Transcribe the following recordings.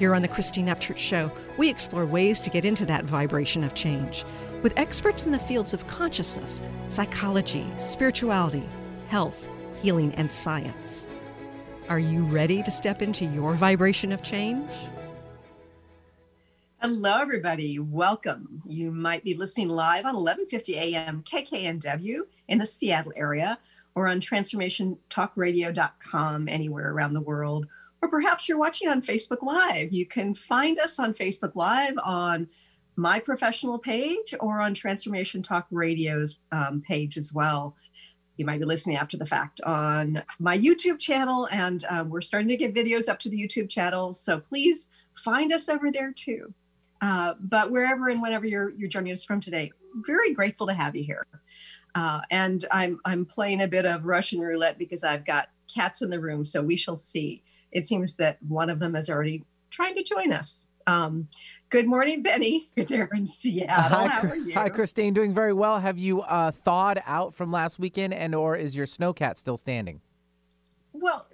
Here on the Christine Upchurch Show, we explore ways to get into that vibration of change with experts in the fields of consciousness, psychology, spirituality, health, healing, and science. Are you ready to step into your vibration of change? Hello, everybody. Welcome. You might be listening live on 11:50 a.m. KKNW in the Seattle area, or on TransformationTalkRadio.com anywhere around the world, or perhaps you're watching on Facebook Live. You can find us on Facebook Live on my professional page or on Transformation Talk Radio's um, page as well. You might be listening after the fact on my YouTube channel, and um, we're starting to get videos up to the YouTube channel. So please find us over there too. Uh, but wherever and whenever you're you're joining us from today, very grateful to have you here. Uh, and I'm I'm playing a bit of Russian roulette because I've got cats in the room, so we shall see it seems that one of them is already trying to join us. Um, good morning, Benny. You're there in Seattle. Hi, How are you? Hi, Christine. Doing very well. Have you uh, thawed out from last weekend, and or is your snowcat still standing? Well,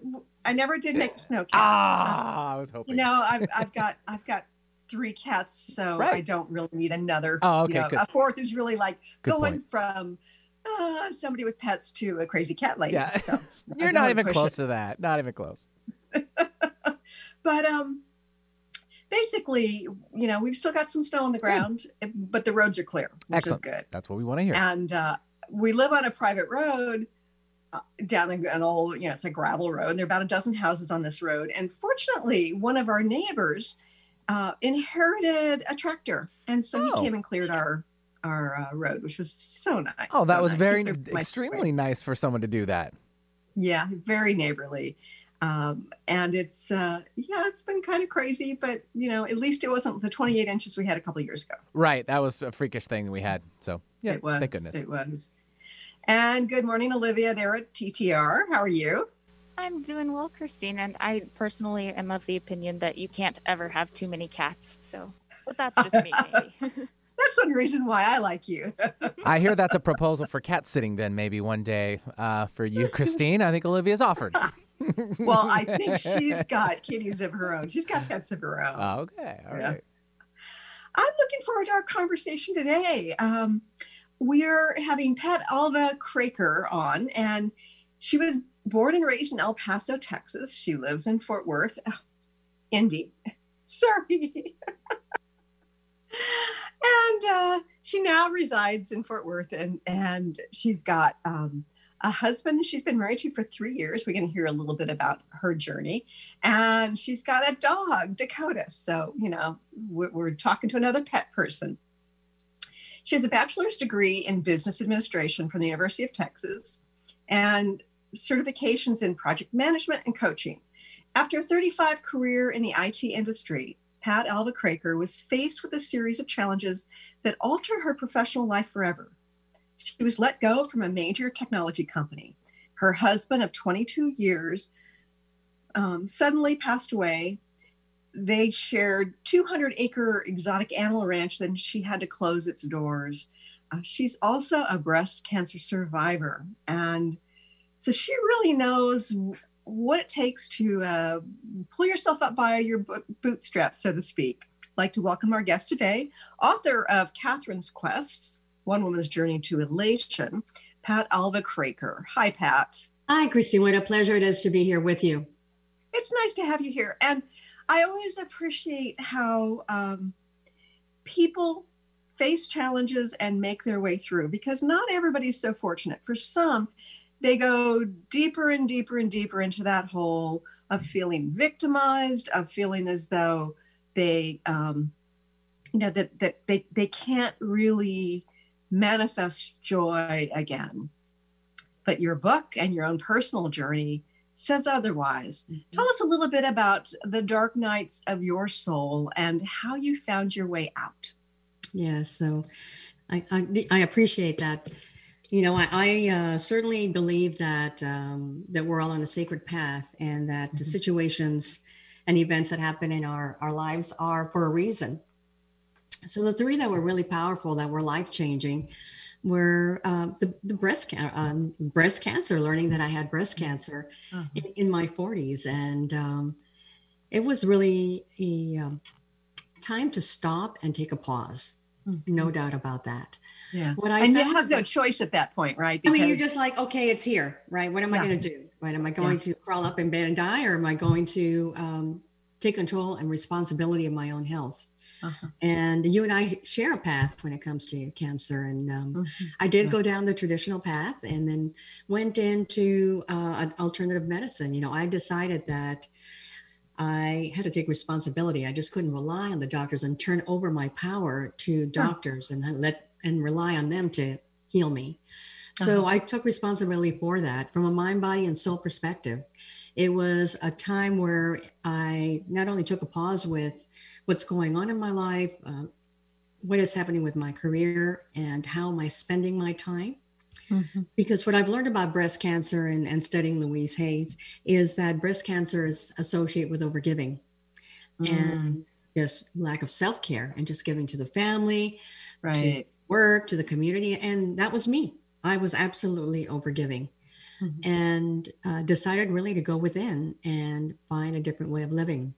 I never did make a snow cat. Ah, I was hoping. You know, I've, I've got I've got three cats, so Right. I don't really need another. Oh, you okay, know, good. A fourth is really like Good going point. from uh, somebody with pets to a crazy cat lady. Yeah. So You're don't even close it. to that. Not even close. but um basically you know we've still got some snow on the ground but the roads are clear which Excellent. is good That's what we want to hear. and uh we live on a private road uh, down an an old you know it's a gravel road and there are about a dozen houses on this road and fortunately one of our neighbors uh, inherited a tractor and so Oh. he came and cleared our our uh, road which was so nice oh, that so was nice. Very extremely nice for someone to do that. yeah very neighborly um, and it's uh, yeah it's been kind of crazy but you know at least it wasn't the 28 inches we had a couple years ago Right. That was a freakish thing we had. So yeah, it was thank goodness. it was and good morning olivia there at ttr how are you I'm doing well, Christine, and I personally am of the opinion that you can't ever have too many cats. So, but that's just me, maybe. that's one reason why i like you I hear that's a proposal for cat sitting. Then maybe one day uh, for you, Christine. I think Olivia's offered. well i think she's got kitties of her own she's got pets of her own Oh, okay. All Yeah. right. I'm looking forward to our conversation today. Um, we're having Pat Alva-Kraker on, and she was born and raised in El Paso, Texas. She lives in Fort Worth, Indy. Sorry. and uh, she now resides in Fort Worth, and and she's got um, a husband that she's been married to for three years. We're going to hear a little bit about her journey, and she's got a dog, Dakota. So you know, we're, we're talking to another pet person. She has a bachelor's degree in business administration from the University of Texas, and certifications in project management and coaching. After a 35 career in the IT industry, Pat Alva-Kraker was faced with a series of challenges that alter her professional life forever. She was let go from a major technology company. Her husband of 22 years um, suddenly passed away. They shared 200 acre exotic animal ranch, then she had to close its doors. Uh, she's also a breast cancer survivor. And so she really knows what it takes to uh, pull yourself up by your bootstraps, so to speak. I'd like to welcome our guest today, author of Katherine's Quests, One Woman's Journey to Elation, Pat Alva-Kraker. Hi, Pat. Hi, Christine. What a pleasure it is to be here with you. It's nice to have you here. And I always appreciate how um, people face challenges and make their way through because not everybody's so fortunate. For some, they go deeper and deeper and deeper into that hole of feeling victimized, of feeling as though they, um, you know, that, that they, they can't really manifest joy again. But your book and your own personal journey says otherwise. Mhm. Tell us a little bit about the dark nights of your soul and how you found your way out. Yeah, so I, I, I appreciate that. You know, I, I uh, certainly believe that um, that we're all on a sacred path, and that the Mhm. situations and events that happen in our our lives are for a reason. So the three that were really powerful, that were life changing, were uh, the the breast can- um, breast cancer. Learning that I had breast cancer in, in my 40s, and um, it was really a um, time to stop and take a pause. No doubt about that. Yeah. What I And you have no choice at that point, right? I mean, you're just like, okay, it's here, right? What am I going to do? Right? Am I going to crawl up in bed and die, or am I going to um, take control and responsibility of my own health? Uh-huh. And you and I share a path when it comes to cancer. And um, Mhm. I did Yeah. go down the traditional path, and then went into uh, an alternative medicine. You know, I decided that I had to take responsibility. I just couldn't rely on the doctors and turn over my power to doctors and let and rely on them to heal me. So Uh-huh. I took responsibility for that from a mind, body, and soul perspective. It was a time where I not only took a pause with what's going on in my life, uh, what is happening with my career, and how am I spending my time Mhm. because what I've learned about breast cancer and, and studying Louise Hay's is that breast cancer is associated with overgiving Mm, and just lack of self care and just giving to the family, right. work, to the community. And that was me. I was absolutely overgiving Mhm. and uh, decided really to go within and find a different way of living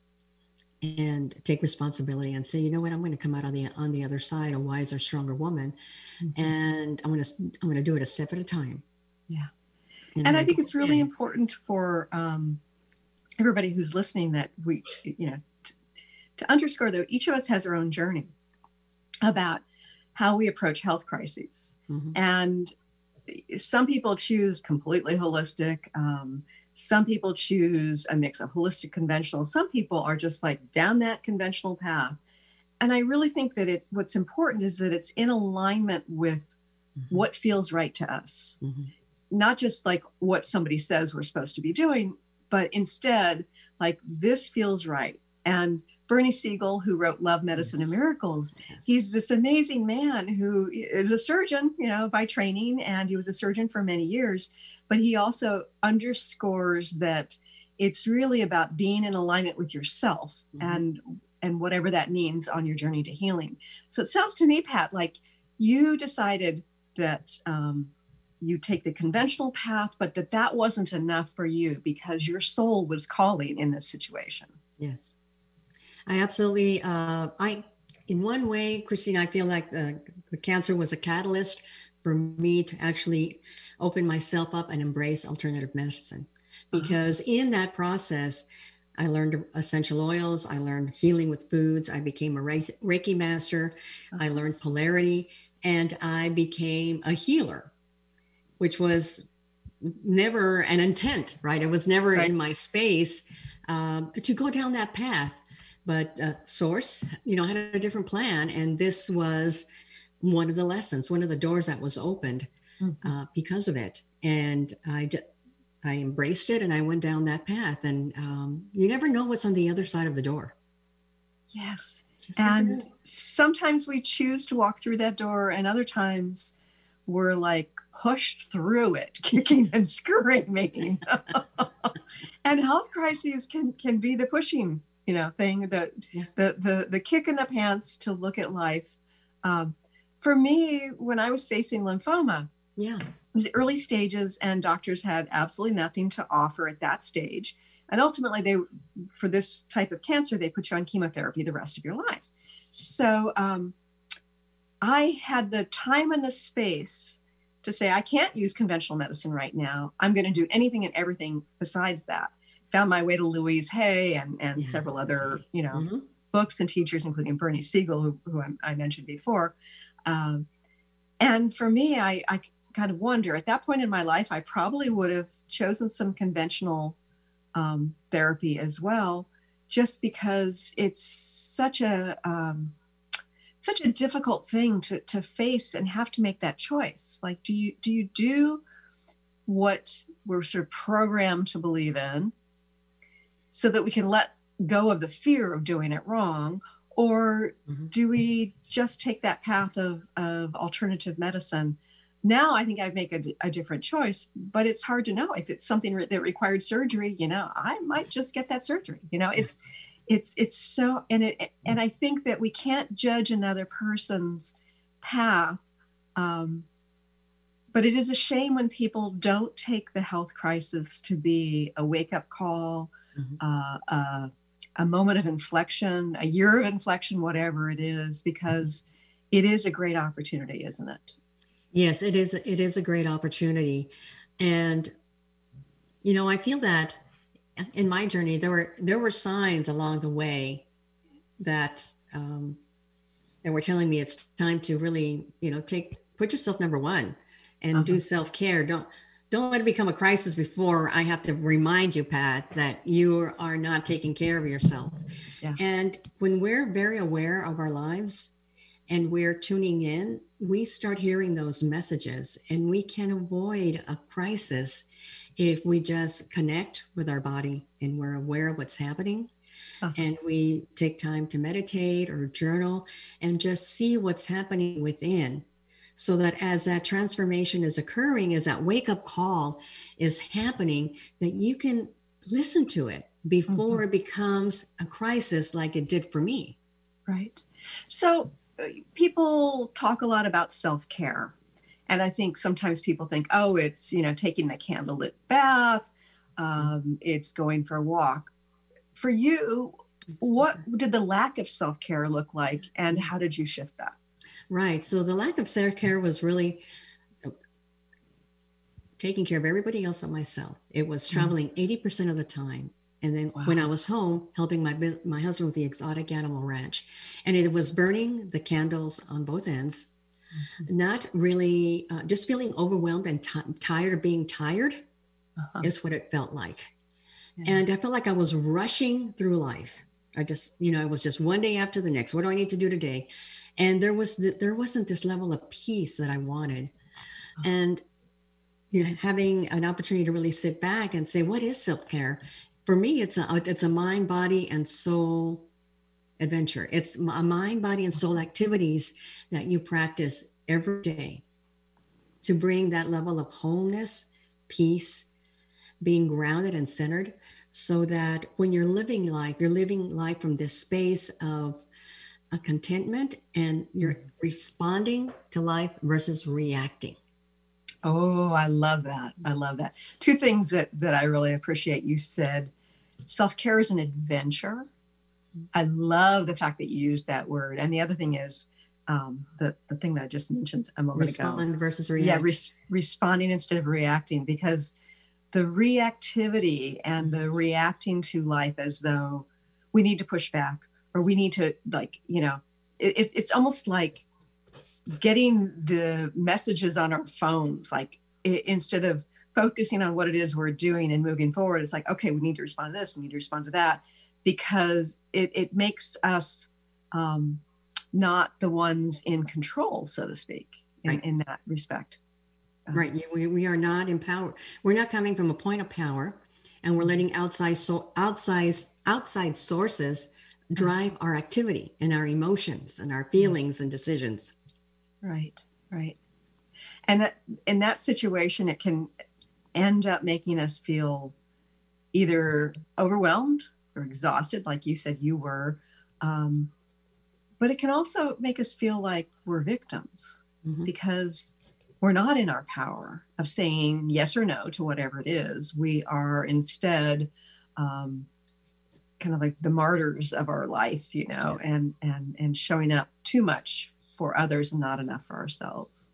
and take responsibility and say, you know what, I'm going to come out on the on the other side a wiser, stronger woman, Mhm. and I'm going to I'm going to do it a step at a time. Yeah. I'm and I think it's really in. important for um, everybody who's listening that we, you know, t- to underscore though, each of us has our own journey about how we approach health crises. Mhm. And some people choose completely holistic. Um, some people choose a mix of holistic conventional. Some people are just like down that conventional path. And I really think that it what's important is that it's in alignment with Mhm. what feels right to us Mhm. not just like what somebody says we're supposed to be doing, but instead, like this feels right. And Bernie Siegel, who wrote Love, Medicine, and Miracles, he's this amazing man who is a surgeon, you know, by training, and he was a surgeon for many years. But he also underscores that it's really about being in alignment with yourself Mhm. and and whatever that means on your journey to healing. So it sounds to me, Pat, like you decided that um, you take the conventional path, but that that wasn't enough for you because your soul was calling in this situation. Yes, I absolutely. Uh, I, in one way, Christine, I feel like the, the cancer was a catalyst for me to actually open myself up and embrace alternative medicine, Uh-huh. because in that process, I learned essential oils. I learned healing with foods. I became a Reiki master. I learned polarity, and I became a healer, which was never an intent, right? It was never Right. in my space um, to go down that path. But uh, Source, you know, had a different plan, and this was one of the lessons, one of the doors that was opened Mhm. uh, because of it. And I, d- I embraced it, and I went down that path. And um, you never know what's on the other side of the door. Yes. Just And sometimes we choose to walk through that door, and other times we're like pushed through it, kicking and screaming. and health crises can can be the pushing, you know, thing, the Yeah. the the the kick in the pants to look at life. Um, for me, when I was facing lymphoma, yeah, it was early stages and doctors had absolutely nothing to offer at that stage. And ultimately they for this type of cancer they put you on chemotherapy the rest of your life. So um, i had the time and the space to say i can't use conventional medicine right now. I'm going to do anything and everything besides that found my way to louise hay and, and Yeah. several other you know Mhm. books and teachers, including Bernie Siegel, who, who I, I mentioned before. Um, and for me, I, I kind of wonder at that point in my life, I probably would have chosen some conventional um, therapy as well, just because it's such a um, such a difficult thing to, to face and have to make that choice. Like, do you do you do what we're sort of programmed to believe in so that we can let go of the fear of doing it wrong? Or Mhm. do we just take that path of, of alternative medicine? Now I think I'd make a, a different choice, but it's hard to know if it's something re- that required surgery. You know, I might just get that surgery. You know, it's it's it's so and it and I think that we can't judge another person's path. Um, but it is a shame when people don't take the health crisis to be a wake up call, Mhm. uh, uh, a moment of inflection, a year of inflection, whatever it is, because it is a great opportunity, isn't it? Yes, it is. It is a great opportunity, and you know, I feel that in my journey there were there were signs along the way that um, that were telling me it's time to really, you know, take put yourself number one and do Uh-huh. self care. Don't don't let it become a crisis before I have to remind you, Pat, that you are not taking care of yourself. Yeah. And when we're very aware of our lives and we're tuning in, we start hearing those messages and we can avoid a crisis if we just connect with our body and we're aware of what's happening Uh-huh. and we take time to meditate or journal and just see what's happening within so that as that transformation is occurring as that wake up call is happening that you can listen to it before it becomes a crisis like it did for me Right. So uh, people talk a lot about self care. And I think sometimes people think, oh, it's, you know, taking the candlelit bath, um, it's going for a walk. For you, what did the lack of self care look like and how did you shift that? Right. So the lack of self care was really taking care of everybody else but myself. It was traveling 80% of the time. And then when I was home, helping my my husband with the exotic animal ranch, and it was burning the candles on both ends, not really, uh, just feeling overwhelmed and ti tired of being tired Uh-huh. is what it felt like. Yeah. And I felt like I was rushing through life. I just, you know, it was just one day after the next. What do I need to do today? And there was the, there wasn't this level of peace that I wanted. And you know, having an opportunity to really sit back and say, what is self care? For me, it's a it's a mind, body, and soul adventure. It's a mind, body, and soul activities that you practice every day to bring that level of wholeness, peace, being grounded and centered so that when you're living life, you're living life from this space of a contentment and you're responding to life versus reacting. Oh, I love that. I love that. Two things that that I really appreciate. You said self-care is an adventure. I love the fact that you used that word. And the other thing is um, the the thing that I just mentioned a moment ago. Respond versus Yeah, res- responding instead of reacting because the reactivity and the reacting to life as though we need to push back or we need to like you know it, it's it's almost like getting the messages on our phones like i instead of focusing on what it is we're doing and moving forward it's like okay we need to respond to this we need to respond to that because it, it makes us um, not the ones in control so to speak in, Right. in that respect Right. you- We, we are not empowered. We're not coming from a point of power and we're letting outside so outside outside sources drive our activity and our emotions and our feelings and decisions. Right, right. And that in that situation, it can end up making us feel either overwhelmed or exhausted, like you said you were. Um, but it can also make us feel like we're victims Mhm. because we're not in our power of saying yes or no to whatever it is. We are instead um, kind of like the martyrs of our life, you know, and and and showing up too much for others and not enough for ourselves.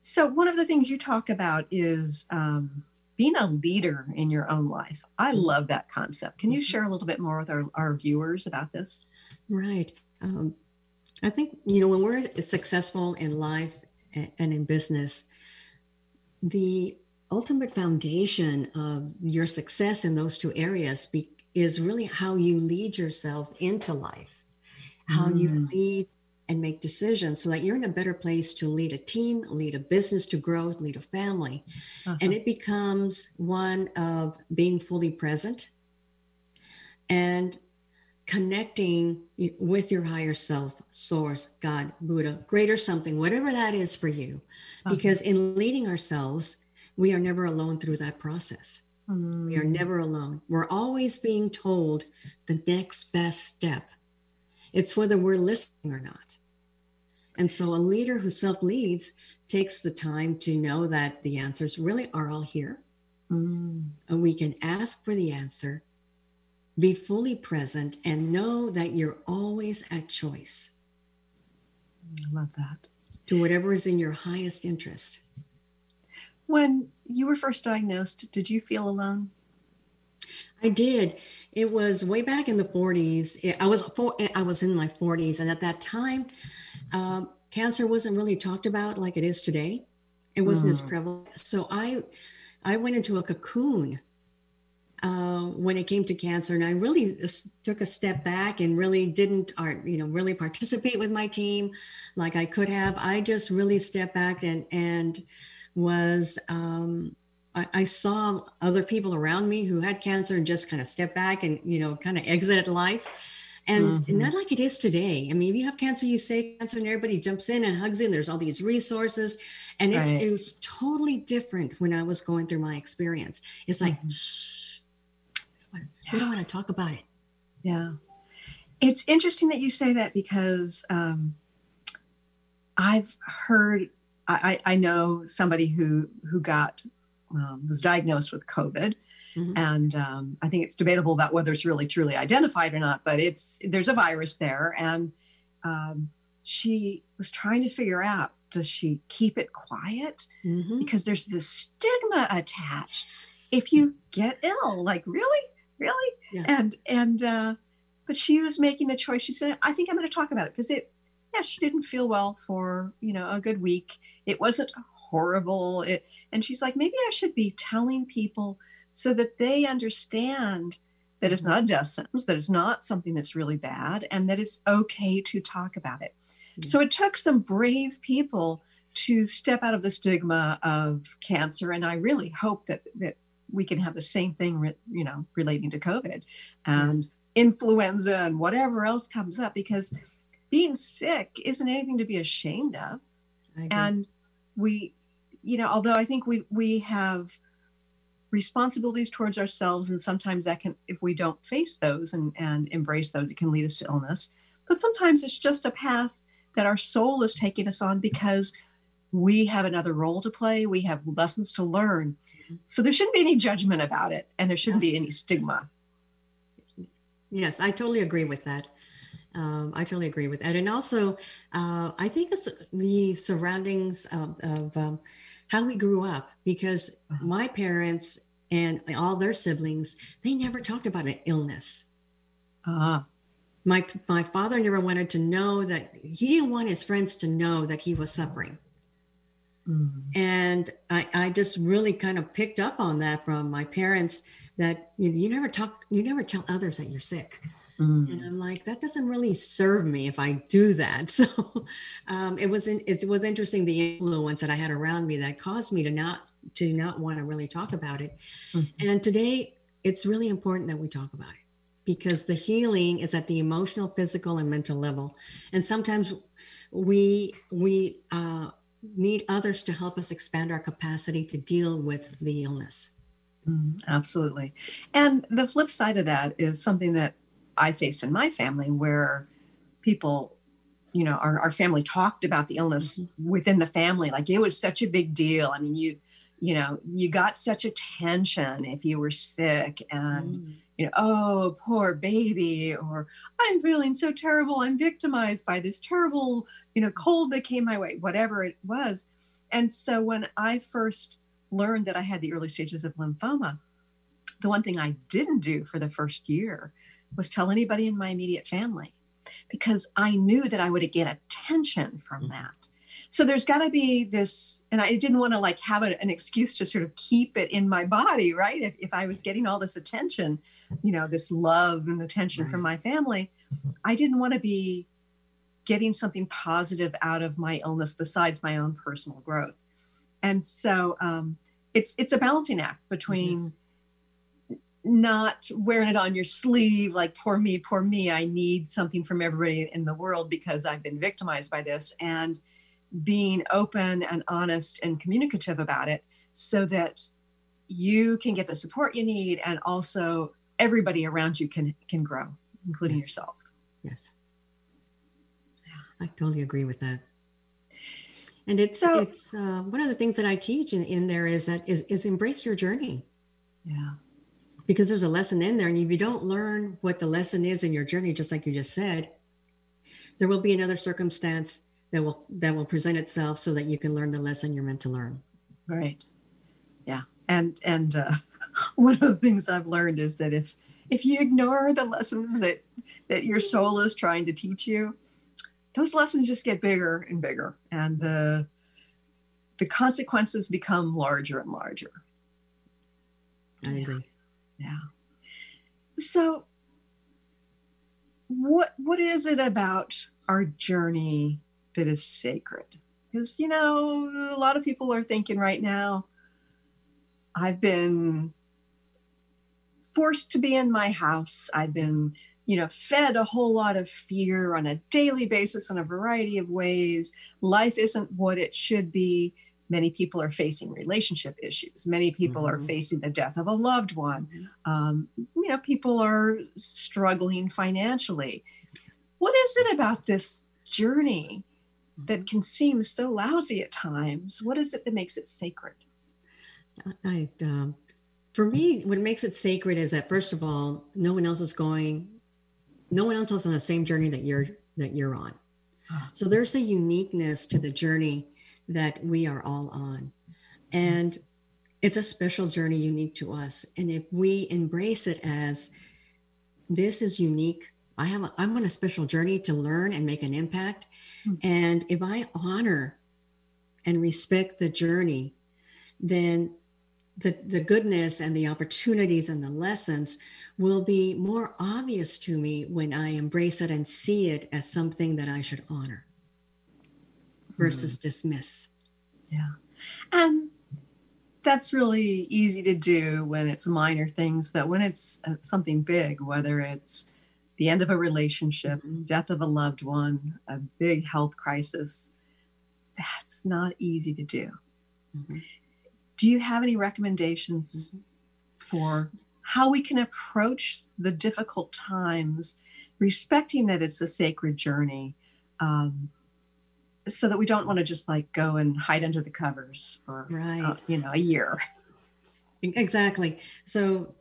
So one of the things you talk about is um, being a leader in your own life. I love that concept. Can you Mhm. share a little bit more with our, our viewers about this? Right. Um, I think, you know, when we're successful in life and in business, the ultimate foundation of your success in those two areas be, is really how you lead yourself into life, how you Mm. lead and make decisions so that you're in a better place to lead a team, lead a business to grow, lead a family. Uh-huh. And it becomes one of being fully present and connecting with your higher self, source, God, Buddha, greater something, whatever that is for you. Uh-huh. Because in leading ourselves, we are never alone through that process. We are Mm. never alone. We're always being told the next best step. It's whether we're listening or not. And so a leader who self leads takes the time to know that the answers really are all here. Mm. And we can ask for the answer, be fully present, and know that you're always at choice I love that. to whatever is in your highest interest. When you were first diagnosed, did you feel alone? I did. It was way back in the 40s. I was four, I was in my 40s, and at that time, um, cancer wasn't really talked about like it is today. It wasn't as Mm. prevalent. So I, I went into a cocoon uh, when it came to cancer, and I really took a step back and really didn't, art, you know, really participate with my team like I could have. I just really stepped back and and was. Um, I, I saw other people around me who had cancer and just kind of stepped back and you know kind of exited life and Mhm. not like it is today i mean if you have cancer you say cancer and everybody jumps in and hugs in there's all these resources and it's, Right. it was totally different when i was going through my experience it's like Mhm. shh we don't want to talk about it Yeah. It's interesting that you say that because um, I've heard, I, I know somebody who who got um, was diagnosed with COVID, Mhm. and um, I think it's debatable about whether it's really truly identified or not. But it's there's a virus there, and um, she was trying to figure out does she keep it quiet Mhm. because there's this stigma attached if you get ill like really really Yeah. and and uh but she was making the choice she said i think i'm going to talk about it because it yeah she didn't feel well for you know a good week. It wasn't horrible. It and she's like maybe i should be telling people so that they understand that it's mm-hmm. not a death sentence that it's not something that's really bad and that it's okay to talk about it. So it took some brave people to step out of the stigma of cancer and i really hope that that we can have the same thing you know relating to covid and Yes. influenza and whatever else comes up because being sick isn't anything to be ashamed of. And we you know although i think we we have responsibilities towards ourselves and sometimes that can if we don't face those and and embrace those it can lead us to illness. But sometimes it's just a path that our soul is taking us on because we have another role to play. We have lessons to learn. Mm-hmm. So there shouldn't be any judgment about it and there shouldn't be any stigma. Yes, I totally agree with that. Um, I totally agree with that. And also, uh, I think it's the surroundings of, of um, how we grew up because Uh-huh. my parents and all their siblings, they never talked about an illness. ah My, my father never wanted to know that he didn't want his friends to know that he was suffering. mm, And I, I just really kind of picked up on that from my parents that you, know, you never talk, you never tell others that you're sick. Mm. and I'm like, that doesn't really serve me if I do that. So um, it was in, it was interesting the influence that I had around me that caused me to not to not want to really talk about it. Mhm. And today, it's really important that we talk about it because the healing is at the emotional, physical, and mental level. And sometimes we we uh, need others to help us expand our capacity to deal with the illness. Mm, absolutely. And the flip side of that is something that I faced in my family where people, you know, our, our family talked about the illness mm-hmm. within the family. Like it was such a big deal. I mean, you, you know, you got such attention if you were sick and, mm. you know, oh, poor baby, or I'm feeling so terrible. I'm victimized by this terrible, you know, cold that came my way, whatever it was. And so when I first learned that I had the early stages of lymphoma, the one thing I didn't do for the first year was tell anybody in my immediate family because I knew that I would get attention from that. So there's got to be this, and I didn't want to like have a, an excuse to sort of keep it in my body, right? If, if I was getting all this attention, you know, this love and attention from my family, I didn't want to be getting something positive out of my illness besides my own personal growth. And so um, it's it's a balancing act between not wearing it on your sleeve like poor me, poor me. I need something from everybody in the world because I've been victimized by this, and being open and honest and communicative about it so that you can get the support you need and also everybody around you can can grow including Yes. yourself Yes. I totally agree with that. And it's So- it's uh, one of the things that I teach in, in there is that is, is embrace your journey yeah because there's a lesson in there, and if you don't learn what the lesson is in your journey, just like you just said, there will be another circumstance that will that will present itself so that you can learn the lesson you're meant to learn. right. Yeah. And and uh, one of the things i've learned is that if if you ignore the lessons that that your soul is trying to teach you those lessons just get bigger and bigger. And the the consequences become larger and larger. I agree. Yeah. So what what is it about our journey that is sacred? Because you know, a lot of people are thinking right now, I've been forced to be in my house. I've been, you know, fed a whole lot of fear on a daily basis in a variety of ways. Life isn't what it should be. Many people are facing relationship issues. Many people are Mhm. facing the death of a loved one. Um, you know, people are struggling financially. What is it about this journey that can seem so lousy at times? What is it that makes it sacred? I, um, for me, what makes it sacred is that first of all, no one else is going, no one else is on the same journey that you're that you're on. Ah. So there's a uniqueness to the journey that we are all on, and it's a special journey unique to us. And if we embrace it as this is unique, I have a, I'm on a special journey to learn and make an impact, Hmm. and if I honor and respect the journey, then the, the goodness and the opportunities and the lessons will be more obvious to me when I embrace it and see it as something that I should honor versus dismiss. Yeah. And that's really easy to do when it's minor things, but when it's uh, something big, whether it's the end of a relationship, death of a loved one, a big health crisis, that's not easy to do. Mhm. Do you have any recommendations for how we can approach the difficult times, respecting that it's a sacred journey? Um, so that we don't want to just like go and hide under the covers for Right. uh, you know a year Exactly. So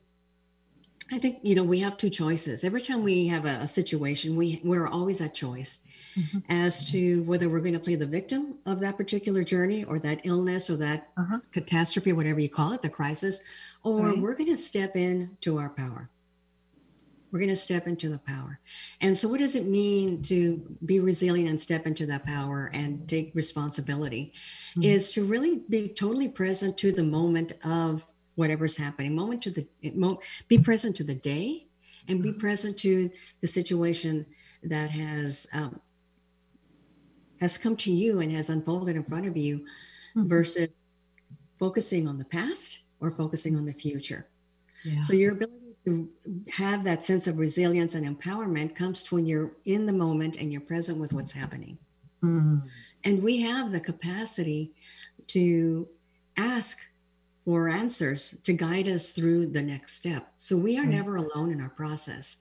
I think, you know, we have two choices. Every time we have a, a situation, we, we're always at choice Mhm. as to whether we're going to play the victim of that particular journey or that illness or that Uh-huh. catastrophe, whatever you call it, the crisis, or Right. we're going to step in to our power. We're going to step into the power. And so, what does it mean to be resilient and step into that power and take responsibility? Mhm. Is to really be totally present to the moment of whatever's happening, moment to the, mo- be present to the day and be present to the situation that has um, has come to you and has unfolded in front of you Mhm. versus focusing on the past or focusing on the future. Yeah. So your ability to have that sense of resilience and empowerment comes when you're in the moment and you're present with what's happening. Mm. And we have the capacity to ask for answers to guide us through the next step. So we are Right. never alone in our process.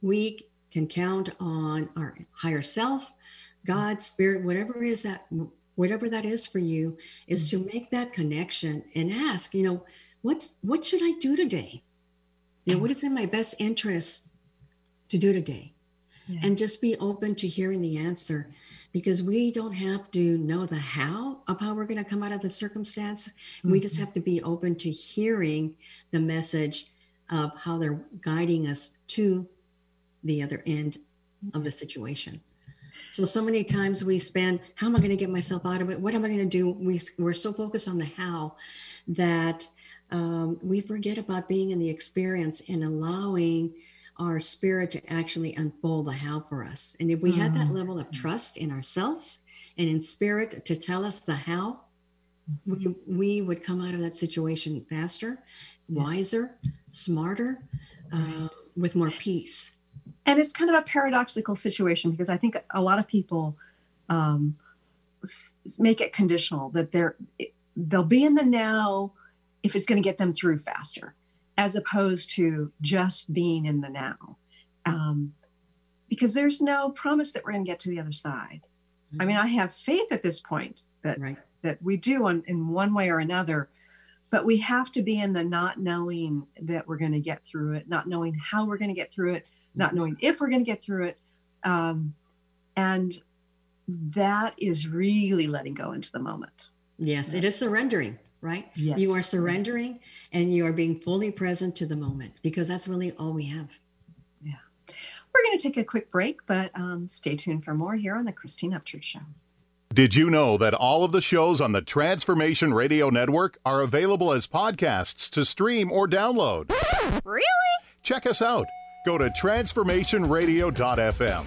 We can count on our higher self, God, spirit, whatever is that whatever that is for you, is to make that connection and ask, you know, what's what should I do today? You know, what is in my best interest to do today? Yeah. and just be open to hearing the answer because we don't have to know the how of how we're going to come out of the circumstance. We just Mhm. have to be open to hearing the message of how they're guiding us to the other end of the situation. So, so many times we spend, how am I going to get myself out of it? What am I going to do? We, we're so focused on the how that um, we forget about being in the experience and allowing our spirit to actually unfold the how for us. And if we had that level of trust in ourselves and in spirit to tell us the how, we, we would come out of that situation faster, wiser, smarter, uh, with more peace. and it's kind of a paradoxical situation because I think a lot of people um, make it conditional that they're they'll be in the now if it's going to get them through faster, as opposed to just being in the now, um, because there's no promise that we're going to get to the other side. I mean, I have faith at this point that right. that we do on, in one way or another but we have to be in the not knowing that we're going to get through it not knowing how we're going to get through it not knowing if we're going to get through it um, and that is really letting go into the moment Yes, it is surrendering, right? yes You are surrendering and you are being fully present to the moment because that's really all we have. Yeah. We're going to take a quick break but um, stay tuned for more here on the christine upchurch show Did you know that all of the shows on the Transformation Radio Network are available as podcasts to stream or download? Really? Check us out. Go to transformationradio.fm.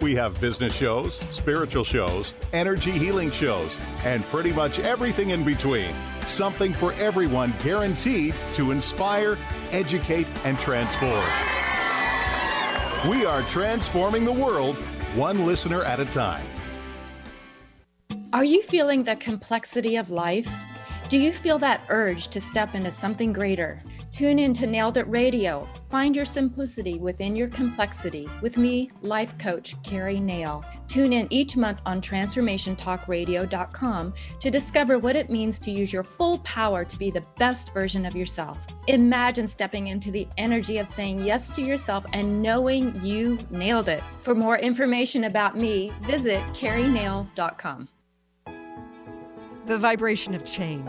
We have business shows, spiritual shows, energy healing shows, and pretty much everything in between. Something for everyone guaranteed to inspire, educate, and transform. We are transforming the world one listener at a time. Are you feeling the complexity of life? Do you feel that urge to step into something greater? Tune in to Nailed It Radio. Find your simplicity within your complexity with me, life coach Carrie Nail. Tune in each month on transformationtalkradio.com to discover what it means to use your full power to be the best version of yourself. Imagine stepping into the energy of saying yes to yourself and knowing you nailed it. For more information about me, visit carrienail.com. The vibration of change,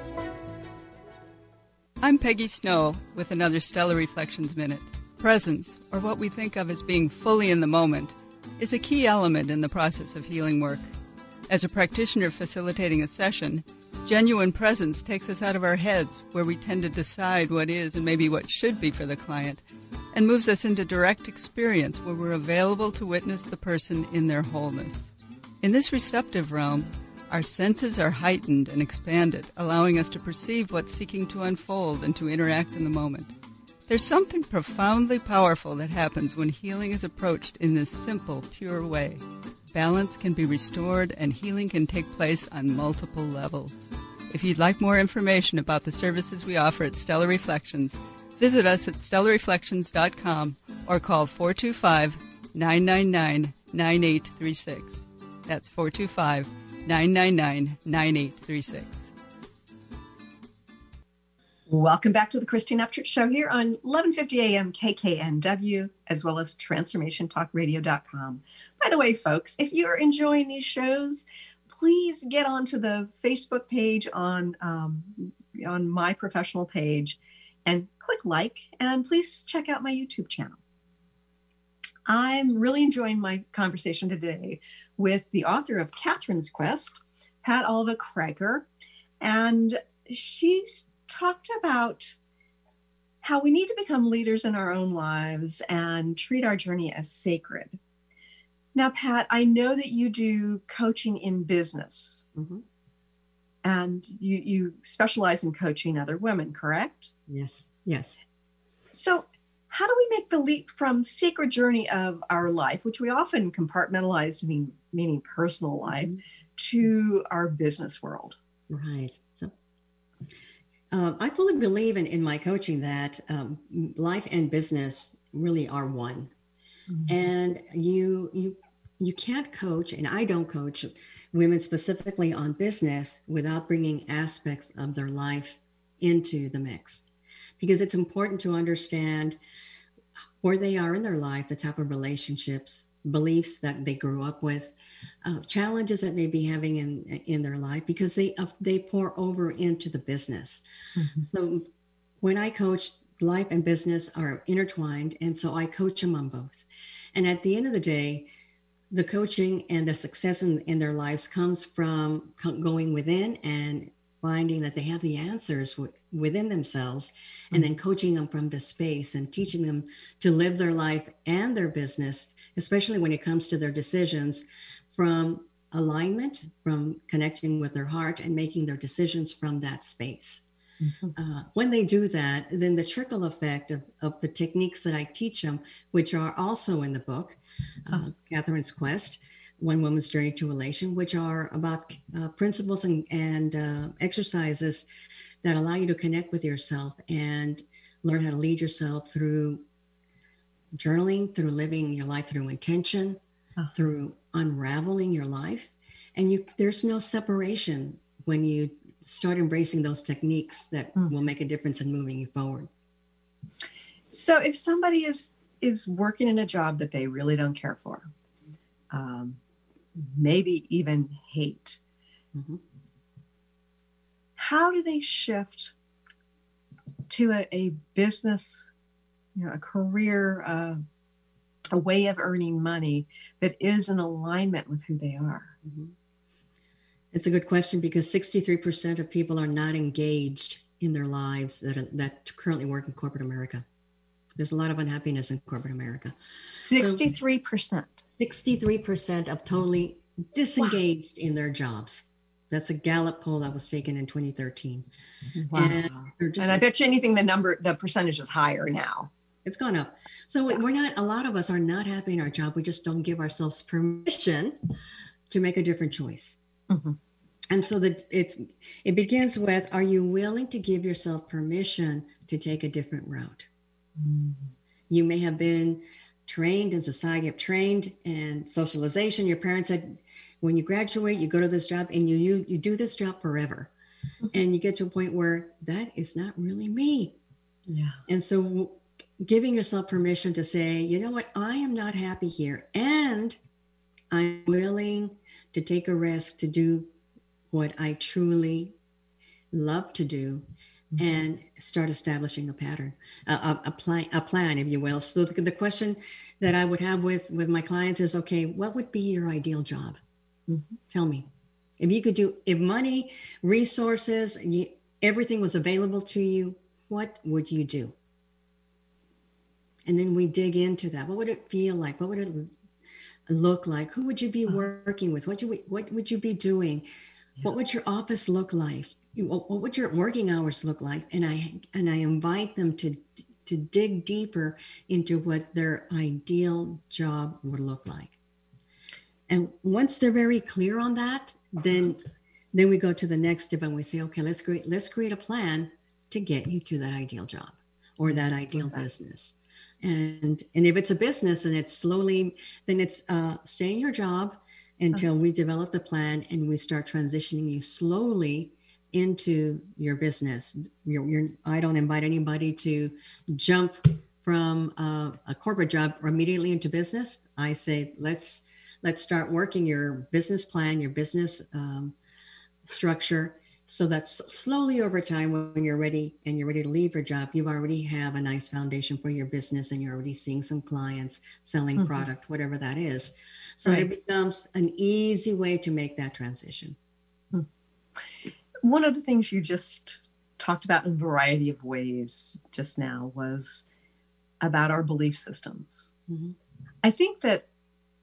I'm Peggy Snow with another Stellar Reflections Minute. Presence, or what we think of as being fully in the moment, is a key element in the process of healing work. As a practitioner facilitating a session, genuine presence takes us out of our heads, where we tend to decide what is and maybe what should be for the client, and moves us into direct experience where we're available to witness the person in their wholeness. In this receptive realm, our senses are heightened and expanded, allowing us to perceive what's seeking to unfold and to interact in the moment. There's something profoundly powerful that happens when healing is approached in this simple, pure way. Balance can be restored and healing can take place on multiple levels. If you'd like more information about the services we offer at Stellar Reflections, visit us at stellarreflections.com or call 425 999 9836. That's 425 999 9836. Welcome back to the Christine Upchurch Show here on 1150 AM KKNW, as well as transformationtalkradio.com. By the way, folks, if you're enjoying these shows, please get onto the Facebook page on um, on my professional page and click like, and please check out my YouTube channel. I'm really enjoying my conversation today with the author of Katherine's Quest, Pat Alva-Kraker, and she's talked about how we need to become leaders in our own lives and treat our journey as sacred. Now, Pat, I know that you do coaching in business Mhm. and you, you specialize in coaching other women, correct? Yes, yes. So, how do we make the leap from sacred journey of our life, which we often compartmentalize, mean, meaning personal life, mm-hmm. to our business world? Right. So uh, I fully believe in, in my coaching that um, life and business really are one. Mm-hmm. And you you you can't coach, and I don't coach women specifically on business without bringing aspects of their life into the mix because it's important to understand where they are in their life, the type of relationships, beliefs that they grew up with, uh, challenges that may be having in in their life because they uh, they pour over into the business. Mm-hmm. So when I coach, life and business are intertwined, and so I coach them on both. And at the end of the day, the coaching and the success in, in their lives comes from going within and finding that they have the answers within themselves and then coaching them from the space and teaching them to live their life and their business especially when it comes to their decisions from alignment from connecting with their heart and making their decisions from that space. Mm-hmm. uh, when they do that then the trickle effect of, of the techniques that i teach them which are also in the book uh, Katherine's Quest one Woman's Journey to Elation, which are about uh, principles and, and uh, exercises that allow you to connect with yourself and learn how to lead yourself through journaling, through living your life through intention, uh-huh. through unraveling your life. And you, there's no separation when you start embracing those techniques that mm. will make a difference in moving you forward. So, if somebody is is working in a job that they really don't care for, um, maybe even hate. Mm-hmm. How do they shift to a, a business, you know, a career, uh, a way of earning money that is in alignment with who they are? Mm-hmm. It's a good question because 63% of people are not engaged in their lives that, are, that currently work in corporate America. There's a lot of unhappiness in corporate America. 63%. So 63% of totally disengaged wow. in their jobs. That's a Gallup poll that was taken in 2013. Wow. And, and I bet you anything the number, the percentage is higher now. It's gone up. So we're not, a lot of us are not happy in our job. We just don't give ourselves permission to make a different choice. Mm-hmm. And so that it's, it begins with, are you willing to give yourself permission to take a different route? Mm-hmm. You may have been trained in society, have trained in socialization. Your parents said, when you graduate, you go to this job and you you, you do this job forever. Mm-hmm. And you get to a point where that is not really me. Yeah. And so giving yourself permission to say, you know what, I am not happy here. And I'm willing to take a risk to do what I truly love to do mm-hmm. and start establishing a pattern, a, a, plan, a plan, if you will. So the, the question that I would have with, with my clients is, okay, what would be your ideal job? Mm-hmm. Tell me. If you could do, if money, resources, you, everything was available to you, what would you do? And then we dig into that. What would it feel like? What would it look like? Who would you be uh-huh. working with? What, you, what would you be doing? Yeah. What would your office look like? What would your working hours look like? And I and I invite them to to dig deeper into what their ideal job would look like. And once they're very clear on that, then then we go to the next step and we say, okay, let's create let's create a plan to get you to that ideal job or that ideal business. And and if it's a business and it's slowly, then it's uh, stay in your job until we develop the plan and we start transitioning you slowly into your business. You're, you're, I don't invite anybody to jump from uh, a corporate job immediately into business. I say let's let's start working your business plan, your business um, structure, so that slowly over time, when you're ready and you're ready to leave your job, you already have a nice foundation for your business, and you're already seeing some clients, selling mm-hmm. product, whatever that is. So right. it becomes an easy way to make that transition. Hmm. One of the things you just talked about in a variety of ways just now was about our belief systems. Mm-hmm. I think that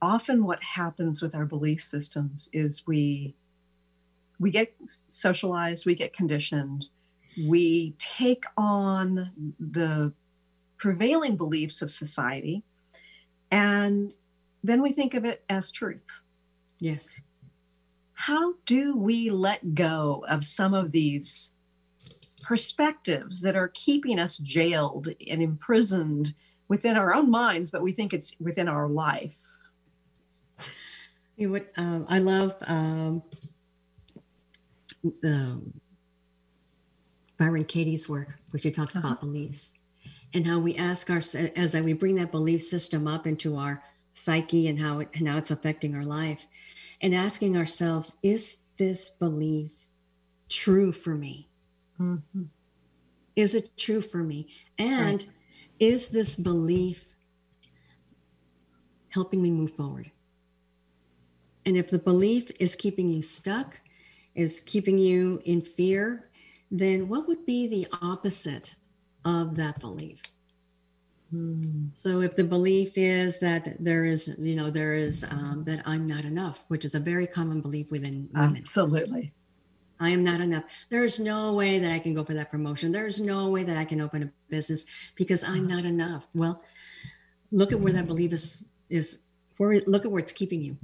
often what happens with our belief systems is we we get socialized we get conditioned we take on the prevailing beliefs of society. And then we think of it as truth. Yes. How do we let go of some of these perspectives that are keeping us jailed and imprisoned within our own minds, but we think it's within our life? You know what? Um, I love um, um, Byron Katie's work, which he talks about beliefs and how we ask our as we bring that belief system up into our psyche and how it and how it's affecting our life, and asking ourselves, is this belief true for me? Mm-hmm. Is it true for me? And right. is this belief helping me move forward? And if the belief is keeping you stuck, is keeping you in fear, then what would be the opposite of that belief? Hmm. So if the belief is that there is, you know, there is um, that I'm not enough, which is a very common belief within women. Absolutely. I am not enough. There is no way that I can go for that promotion. There is no way that I can open a business because I'm not enough. Well, look at where that belief is is where look at where it's keeping you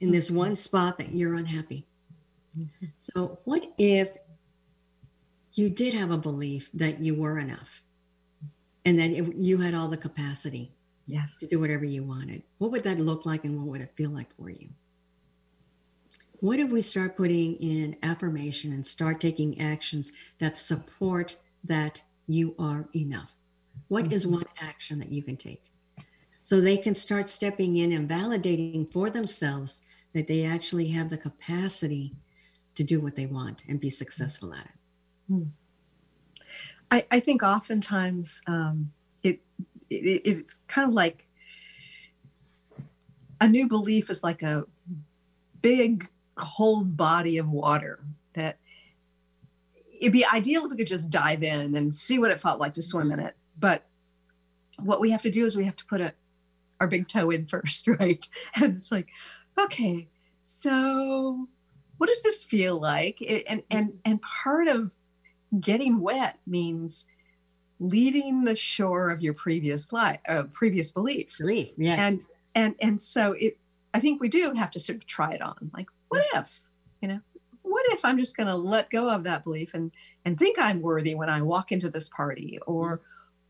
in this one spot that you're unhappy. So what if you did have a belief that you were enough and that it, you had all the capacity yes. to do whatever you wanted? What would that look like and what would it feel like for you? What if we start putting in affirmation and start taking actions that support that you are enough? What mm-hmm. is one action that you can take? So they can start stepping in and validating for themselves that they actually have the capacity to do what they want and be successful at it. Hmm. I, I think oftentimes um, it, it it's kind of like a new belief is like a big cold body of water that it'd be ideal if we could just dive in and see what it felt like to swim in it. But what we have to do is we have to put a, our big toe in first, right? And it's like, okay, so what does this feel like? And and and part of getting wet means leaving the shore of your previous life, uh, previous belief. Belief, yes. And and and so it, I think we do have to sort of try it on. Like, what if, you know, what if I'm just going to let go of that belief and and think I'm worthy when I walk into this party, or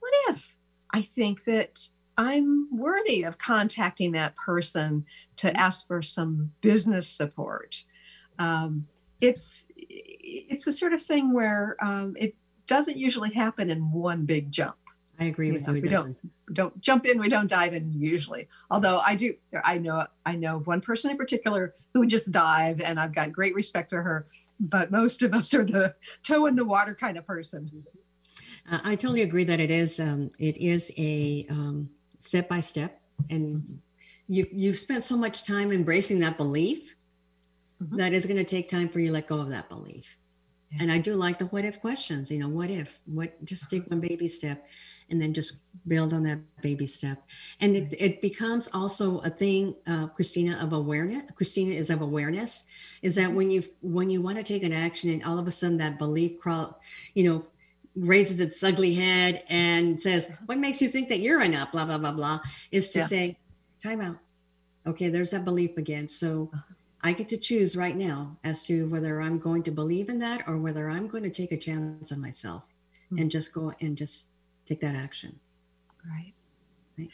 what if I think that I'm worthy of contacting that person to mm-hmm. ask for some business support. Um, it's it's the sort of thing where um, it doesn't usually happen in one big jump. I agree with you. we don't don't jump in, we don't dive in usually. Although I do, I know I know one person in particular who would just dive, and I've got great respect for her. But most of us are the toe in the water kind of person. Uh, I totally agree that it is um, it is a um, step by step and you you've spent so much time embracing that belief mm-hmm. that it's going to take time for you to let go of that belief yeah. and i do like the what if questions you know what if what just take one baby step and then just build on that baby step and it, it becomes also a thing uh, christina of awareness christina is of awareness is that mm-hmm. when you when you want to take an action and all of a sudden that belief crawl you know raises its ugly head and says, What makes you think that you're enough? Blah, blah, blah, blah, is to yeah. say, Time out. Okay, there's that belief again. So uh-huh. I get to choose right now as to whether I'm going to believe in that or whether I'm going to take a chance on myself mm-hmm. and just go and just take that action. Right. right?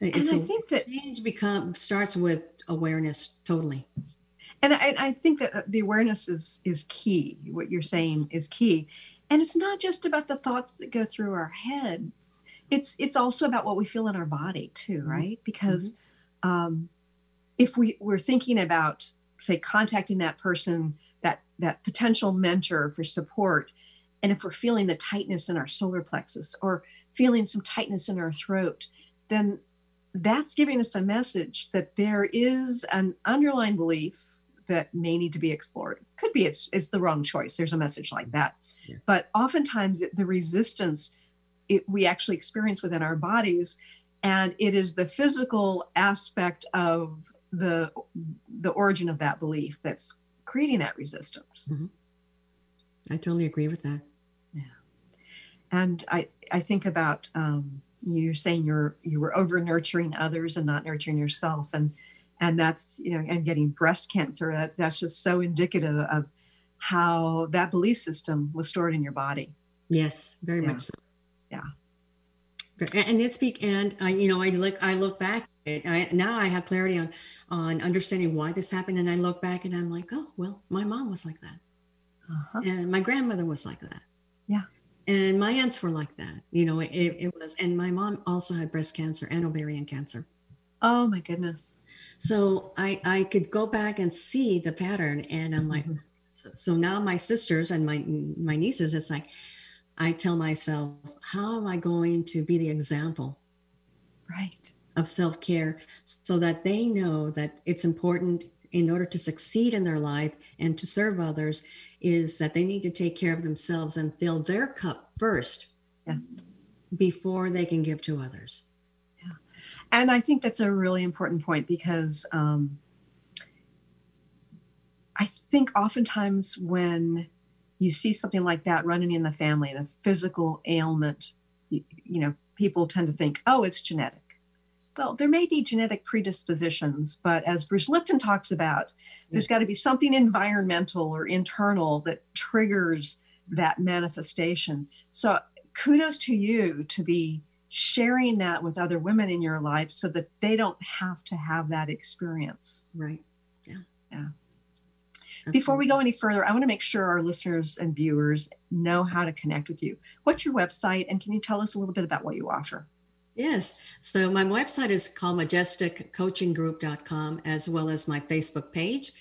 It's and I think that change become starts with awareness totally. And I, I think that uh, the awareness is is key. What you're saying is key and it's not just about the thoughts that go through our heads it's it's also about what we feel in our body too mm-hmm. right because mm-hmm. um, if we we're thinking about say contacting that person that that potential mentor for support and if we're feeling the tightness in our solar plexus or feeling some tightness in our throat then that's giving us a message that there is an underlying belief that may need to be explored. Could be it's it's the wrong choice. There's a message like that, yeah. but oftentimes the resistance it, we actually experience within our bodies, and it is the physical aspect of the the origin of that belief that's creating that resistance. Mm-hmm. I totally agree with that. Yeah, and I I think about um, you're saying you're you were over nurturing others and not nurturing yourself and and that's you know and getting breast cancer that's that's just so indicative of how that belief system was stored in your body yes very Yeah. much so Yeah. and it's be and i you know i look i look back I, now i have clarity on on understanding why this happened and i look back and i'm like oh well my mom was like that uh-huh. and my grandmother was like that Yeah. and my aunts were like that you know it, it was and my mom also had breast cancer and ovarian cancer oh my goodness so i i could go back and see the pattern and i'm like Mhm. so, so now my sisters and my my nieces it's like i tell myself how am i going to be the example right of self-care so that they know that it's important in order to succeed in their life and to serve others is that they need to take care of themselves and fill their cup first Yeah. before they can give to others and i think that's a really important point because um, i think oftentimes when you see something like that running in the family the physical ailment you, you know people tend to think oh it's genetic. Well there may be genetic predispositions but as bruce lipton talks about there's got to be something environmental or internal that triggers that manifestation. So kudos to you to be sharing that with other women in your life so that they don't have to have that experience. Right. Yeah. Yeah. before we go any further i want to make sure our listeners and viewers know how to connect with you. What's your website and can you tell us a little bit about what you offer? Yes. So my website is called majesticcoachinggroup.com as well as my Facebook page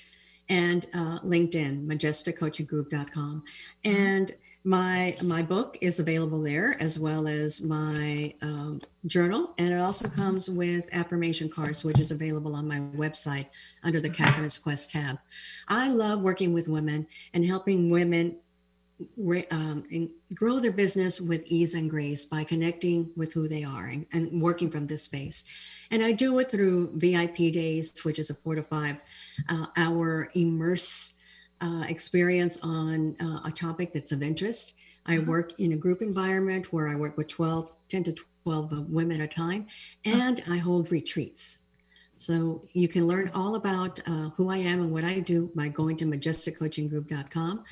and uh, LinkedIn, majesticcoachinggroup.com. And my my book is available there as well as my um, journal. And it also comes with affirmation cards, which is available on my website under the Katherine's Quest tab. I love working with women and helping women um, and grow their business with ease and grace by connecting with who they are and, and working from this space. And I do it through VIP days, which is a four to five uh, hour immerse uh, experience on uh, a topic that's of interest. I Mhm. work in a group environment where I work with 12, 10 to 12 women at a time, and I hold retreats. So you can learn all about uh, who I am and what I do by going to majesticcoachinggroup.com.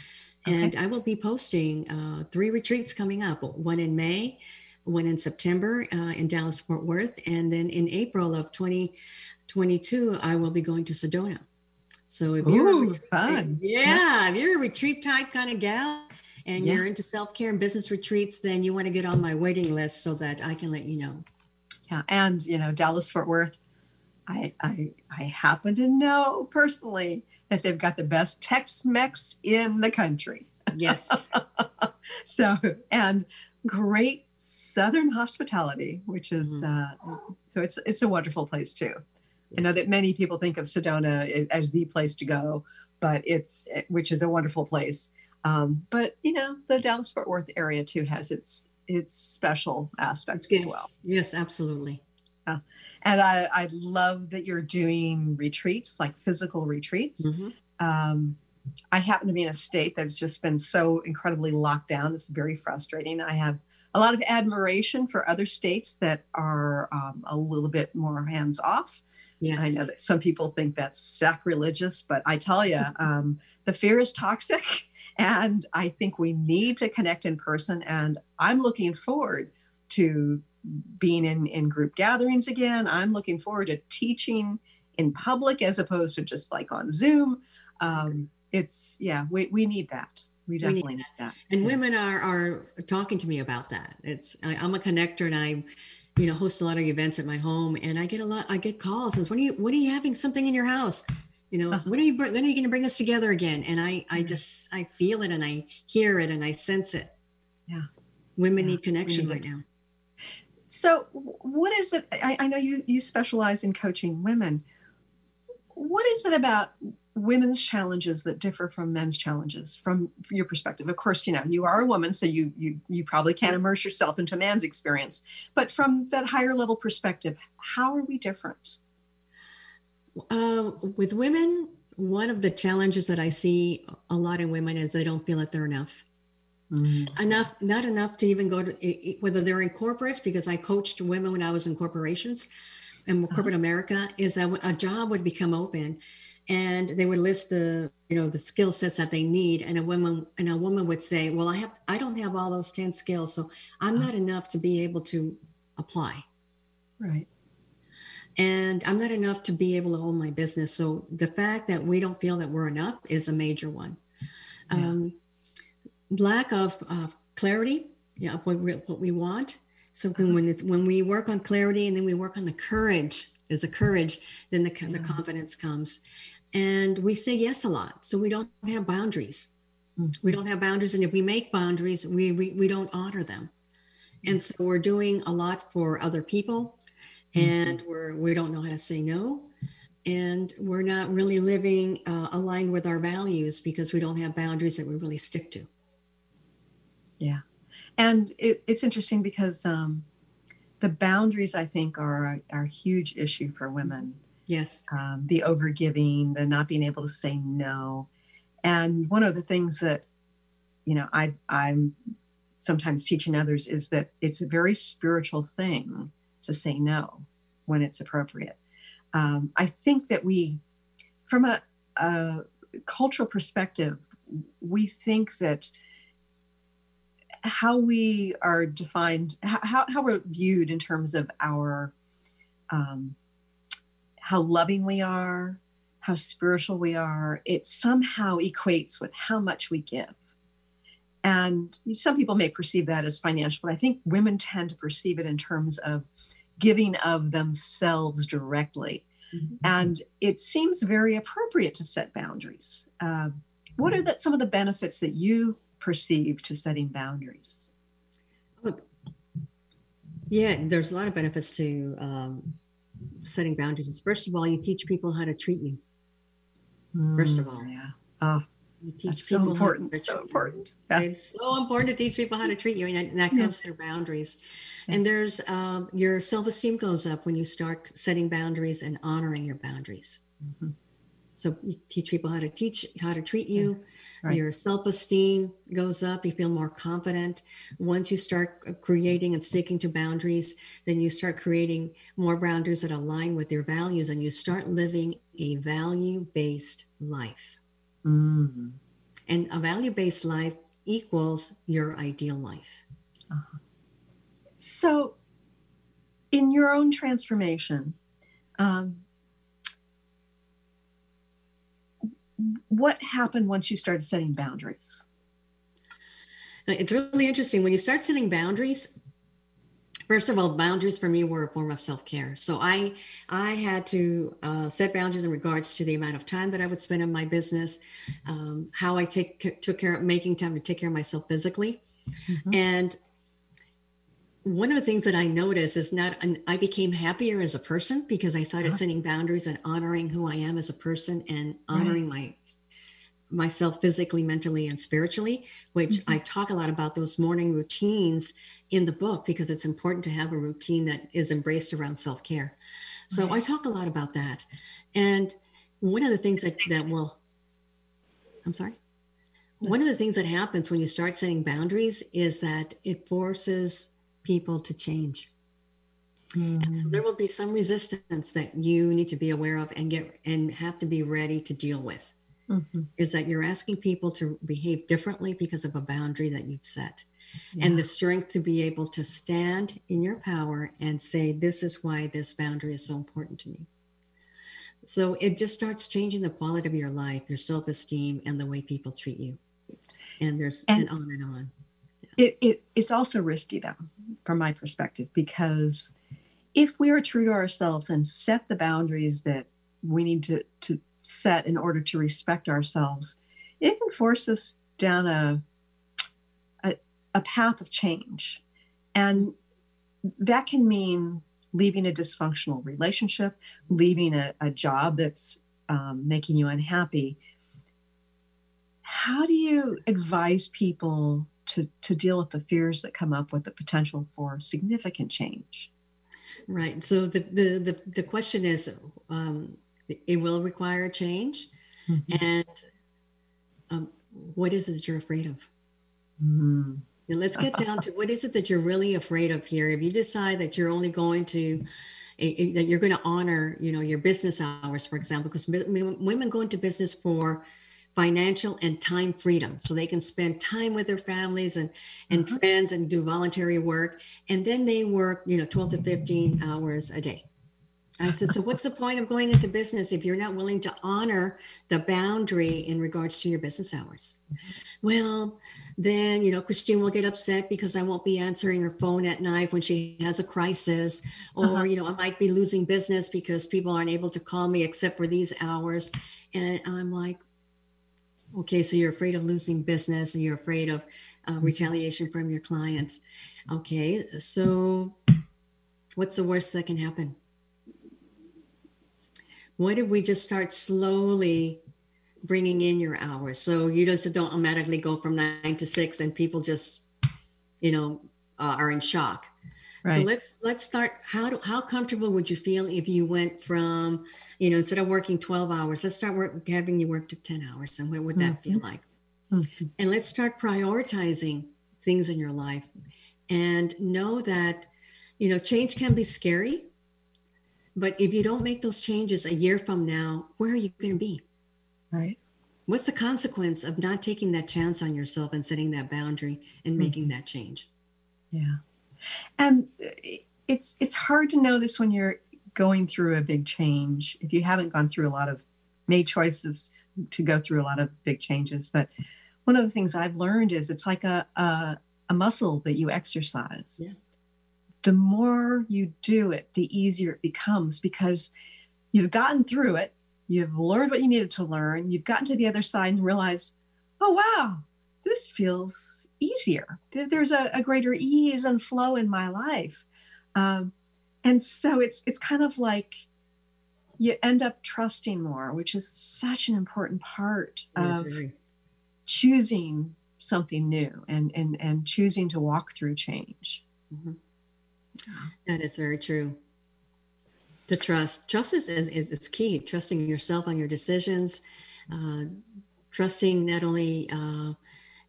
And I will be posting uh, three retreats coming up one in May, one in September uh, in Dallas, Fort Worth. And then in April of 2022, I will be going to Sedona. So if you're, Ooh, retreat- fun. yeah, if you're a retreat type kind of gal and Yeah. you're into self care and business retreats, then you want to get on my waiting list so that I can let you know. yeah and you know dallas fort worth i i i happen to know personally that they've got the best tex-mex in the country Yes. so and great southern hospitality which is Mm-hmm. uh, so it's it's a wonderful place too i know that many people think of sedona as the place to go but it's which is a wonderful place um, but you know the dallas fort worth area too has its its special aspects yes. as well Yes, absolutely. and I, I love that you're doing retreats like physical retreats Mhm. um, I happen to be in a state that's just been so incredibly locked down. It's very frustrating. I have a lot of admiration for other states that are um, a little bit more hands off. Yes. I know that some people think that's sacrilegious, but I tell you, um, the fear is toxic. And I think we need to connect in person. And I'm looking forward to being in, in group gatherings again. I'm looking forward to teaching in public as opposed to just like on Zoom. Um, it's, yeah, we, we need that. We need definitely need that. and Yeah. women are are talking to me about that it's I, i'm a connector and i you know host a lot of events at my home and i get a lot i get calls and when are you when are you having something in your house you know Uh-huh. when are you when are you going to bring us together again and i i just i feel it and i hear it and i sense it Yeah. women Yeah, need connection need right it. now So, what is it? I, I know you you specialize in coaching women. What is it about women's challenges that differ from men's challenges from your perspective? Of course, you know you are a woman, so you you you probably can't immerse yourself into a man's experience. But from that higher level perspective, how are we different? Uh, with women, one of the challenges that I see a lot in women is they don't feel that they're enough. Mm. enough not enough to even go to whether they're in corporates because i coached women when i was in corporations and corporate america is that a job would become open and they would list the you know the skill sets that they need. And a woman and a woman would say well i have i don't have all those 10 skills so i'm not enough to be able to apply. Right. and i'm not enough to be able to own my business. So the fact that we don't feel that we're enough is a major one. Yeah. um, lack of uh, clarity yeah of what we, what we want. So when when, it's, when we work on clarity and then we work on the courage is the courage then the, the confidence comes and we say yes a lot. So we don't have boundaries. We don't have boundaries and if we make boundaries we we, we don't honor them. And so we're doing a lot for other people and we're we don't know how to say no. And we're not really living uh, aligned with our values because we don't have boundaries that we really stick to. Yeah. And it, it's interesting because um, the boundaries, I think, are, are a huge issue for women. Yes Um, the overgiving, the not being able to say no. And one of the things that, you know, I, I'm sometimes teaching others is that it's a very spiritual thing to say no when it's appropriate. Um, I think that we, from a, a cultural perspective, we think that how we are defined, how, how we're viewed in terms of our, um, how loving we are, how spiritual we are, it somehow equates with how much we give. And some people may perceive that as financial, but I think women tend to perceive it in terms of giving of themselves directly. And it seems very appropriate to set boundaries. Uh, what are that, some of the benefits that you perceive to setting boundaries? yeah there's a lot of benefits to um, setting boundaries is first of all you teach people how to treat you First of all. Mm, yeah. Oh, you teach that's so people how to important. treat So important. Yeah. It's so important to teach people how to treat you, and that- and that Yeah. comes through boundaries. And there's um, your self esteem goes up when you start setting boundaries and honoring your boundaries. Mhm. So you teach people how to teach how to treat you. Right. Your self esteem goes up. You feel more confident. Once you start creating and sticking to boundaries, then you start creating more boundaries that align with your values, and you start living a value based life. Mm. And a value based life equals your ideal life. So, in your own transformation, um, what happened once you started setting boundaries? It's really interesting when you start setting boundaries. First of all, boundaries for me were a form of self-care. So I I had to uh, set boundaries in regards to the amount of time that I would spend in my business, um, how I take took care of making time to take care of myself physically, Mhm. and one of the things that I noticed is not an, I became happier as a person because I started Uh-huh. setting boundaries and honoring who I am as a person and honoring my myself physically, mentally, and spiritually, which I talk a lot about those morning routines in the book because it's important to have a routine that is embraced around self-care. So I talk a lot about that. And one of the things that that will I'm sorry. One of the things that happens when you start setting boundaries is that it forces people to change. And so there will be some resistance that you need to be aware of and get and have to be ready to deal with. Mhm. Is that you're asking people to behave differently because of a boundary that you've set. And the strength to be able to stand in your power and say, This is why this boundary is so important to me. So it just starts changing the quality of your life, your self esteem, and the way people treat you. And there's And- and on and on. It, it it's also risky though from my perspective because if we are true to ourselves and set the boundaries that we need to to set in order to respect ourselves it can force us down a a, a path of change. And that can mean leaving a dysfunctional relationship leaving a, a job that's um, making you unhappy. How do you advise people to to deal with the fears that come up with the potential for significant change Right. So the the the, the question is, um, it will require change, and um, what is it that you're afraid of? Mm. And let's get down to what is it that you're really afraid of here. If you decide that you're only going to eh, eh, that you're going to honor, you know, your business hours, for example, because women go into business for financial and time freedom so they can spend time with their families and and mm-hmm. friends and do voluntary work and then they work you know 12 to 15 hours a day i said so what's the point of going into business if you're not willing to honor the boundary in regards to your business hours mm-hmm. well then you know christine will get upset because i won't be answering her phone at night when she has a crisis or uh-huh. you know i might be losing business because people aren't able to call me except for these hours and i'm like Okay, so you're afraid of losing business and you're afraid of uh, mm-hmm. retaliation from your clients. Okay, so what's the worst that can happen? What if we just start slowly bringing in your hours? So you just don't automatically go from nine to six and people just, you know, uh, are in shock. Right. So let's let's start. How do, how comfortable would you feel if you went from, you know, instead of working twelve hours, let's start work, having you work to ten hours, and what would that mm-hmm. feel like? Mm-hmm. And let's start prioritizing things in your life, and know that, you know, change can be scary, but if you don't make those changes a year from now, where are you going to be? Right. What's the consequence of not taking that chance on yourself and setting that boundary and making mm-hmm. that change? Yeah. And uh, it's it's hard to know this when you're going through a big change. If you haven't gone through a lot of made choices to go through a lot of big changes, but one of the things I've learned is it's like a a, a muscle that you exercise. Yeah. The more you do it, the easier it becomes because you've gotten through it. You've learned what you needed to learn. You've gotten to the other side and realized, oh wow, this feels easier. There's a, a greater ease and flow in my life. Um, and so it's it's kind of like you end up trusting more, which is such an important part of choosing something new and and and choosing to walk through change. Mm-hmm. That is very true. The trust, trust is, is, is key. Trusting yourself on your decisions, uh, trusting not only uh,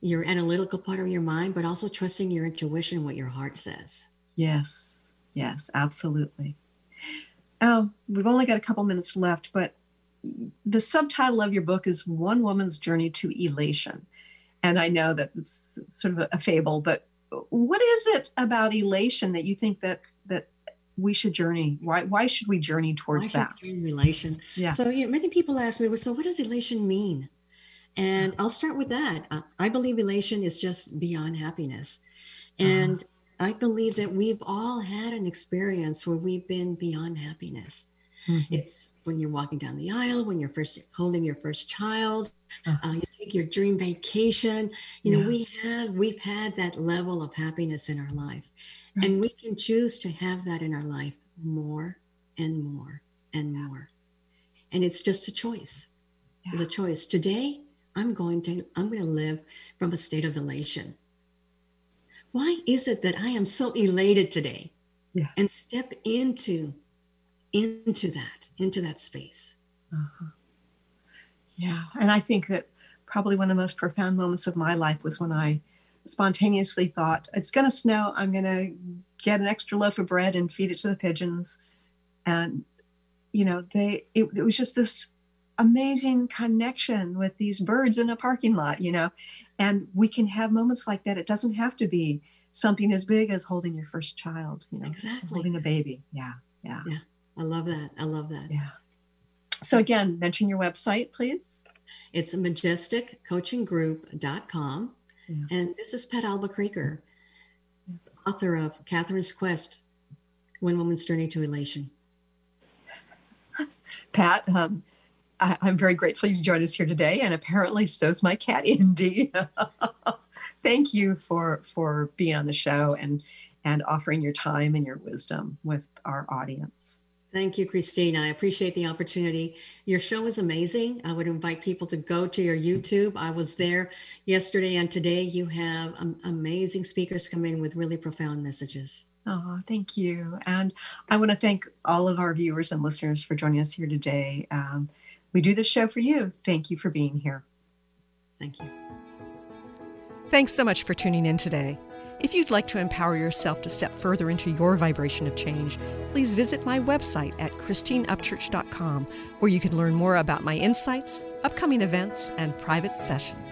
your analytical part of your mind, but also trusting your intuition, what your heart says. Yes, yes, absolutely. Oh, we've only got a couple minutes left, but the subtitle of your book is One Woman's Journey to Elation. And I know that it's sort of a, fable, but what is it about elation that you think that that we should journey? Why why should we journey towards that? Elation. Yeah. So you know, many people ask me, well, so what does elation mean? And I'll start with that. I believe elation is just beyond happiness. Uh-huh. And uh-huh. I believe that we've all had an experience where we've been beyond happiness. Mm-hmm. It's when you're walking down the aisle, when you're first holding your first child, uh-huh. uh, you take your dream vacation. You yeah. know, we have we've had that level of happiness in our life, right. and we can choose to have that in our life more and more and more. And it's just a choice. Yeah. It's a choice. Today, I'm going to I'm going to live from a state of elation. Why is it that I am so elated today? Yeah. And step into into that, into that space. Uh-huh. Yeah. And I think that probably one of the most profound moments of my life was when I spontaneously thought, it's going to snow. I'm going to get an extra loaf of bread and feed it to the pigeons. And, you know, they, it, it was just this amazing connection with these birds in a parking lot, you know. And we can have moments like that. It doesn't have to be something as big as holding your first child, you know, exactly. holding a baby. Yeah. Yeah. Yeah. I love that. I love that. Yeah. So again, mention your website, please. It's majesticcoachinggroup.com. Yeah. And this is Pat Alva-Kraker, author of Katherine's Quest, One Woman's Journey to Elation. Pat, um, I, am very grateful you joined us here today, and apparently so's my cat Indy. Thank you for for being on the show and and offering your time and your wisdom with our audience. Thank you, Christine. I appreciate the opportunity. Your show is amazing. I would invite people to go to your YouTube. I was there yesterday and today. You have um, amazing speakers come in with really profound messages. Oh, thank you. And I want to thank all of our viewers and listeners for joining us here today. Um, we do this show for you. Thank you for being here. Thank you. Thanks so much for tuning in today. If you'd like to empower yourself to step further into your vibration of change, please visit my website at christineupchurch.com, where you can learn more about my insights, upcoming events, and private sessions.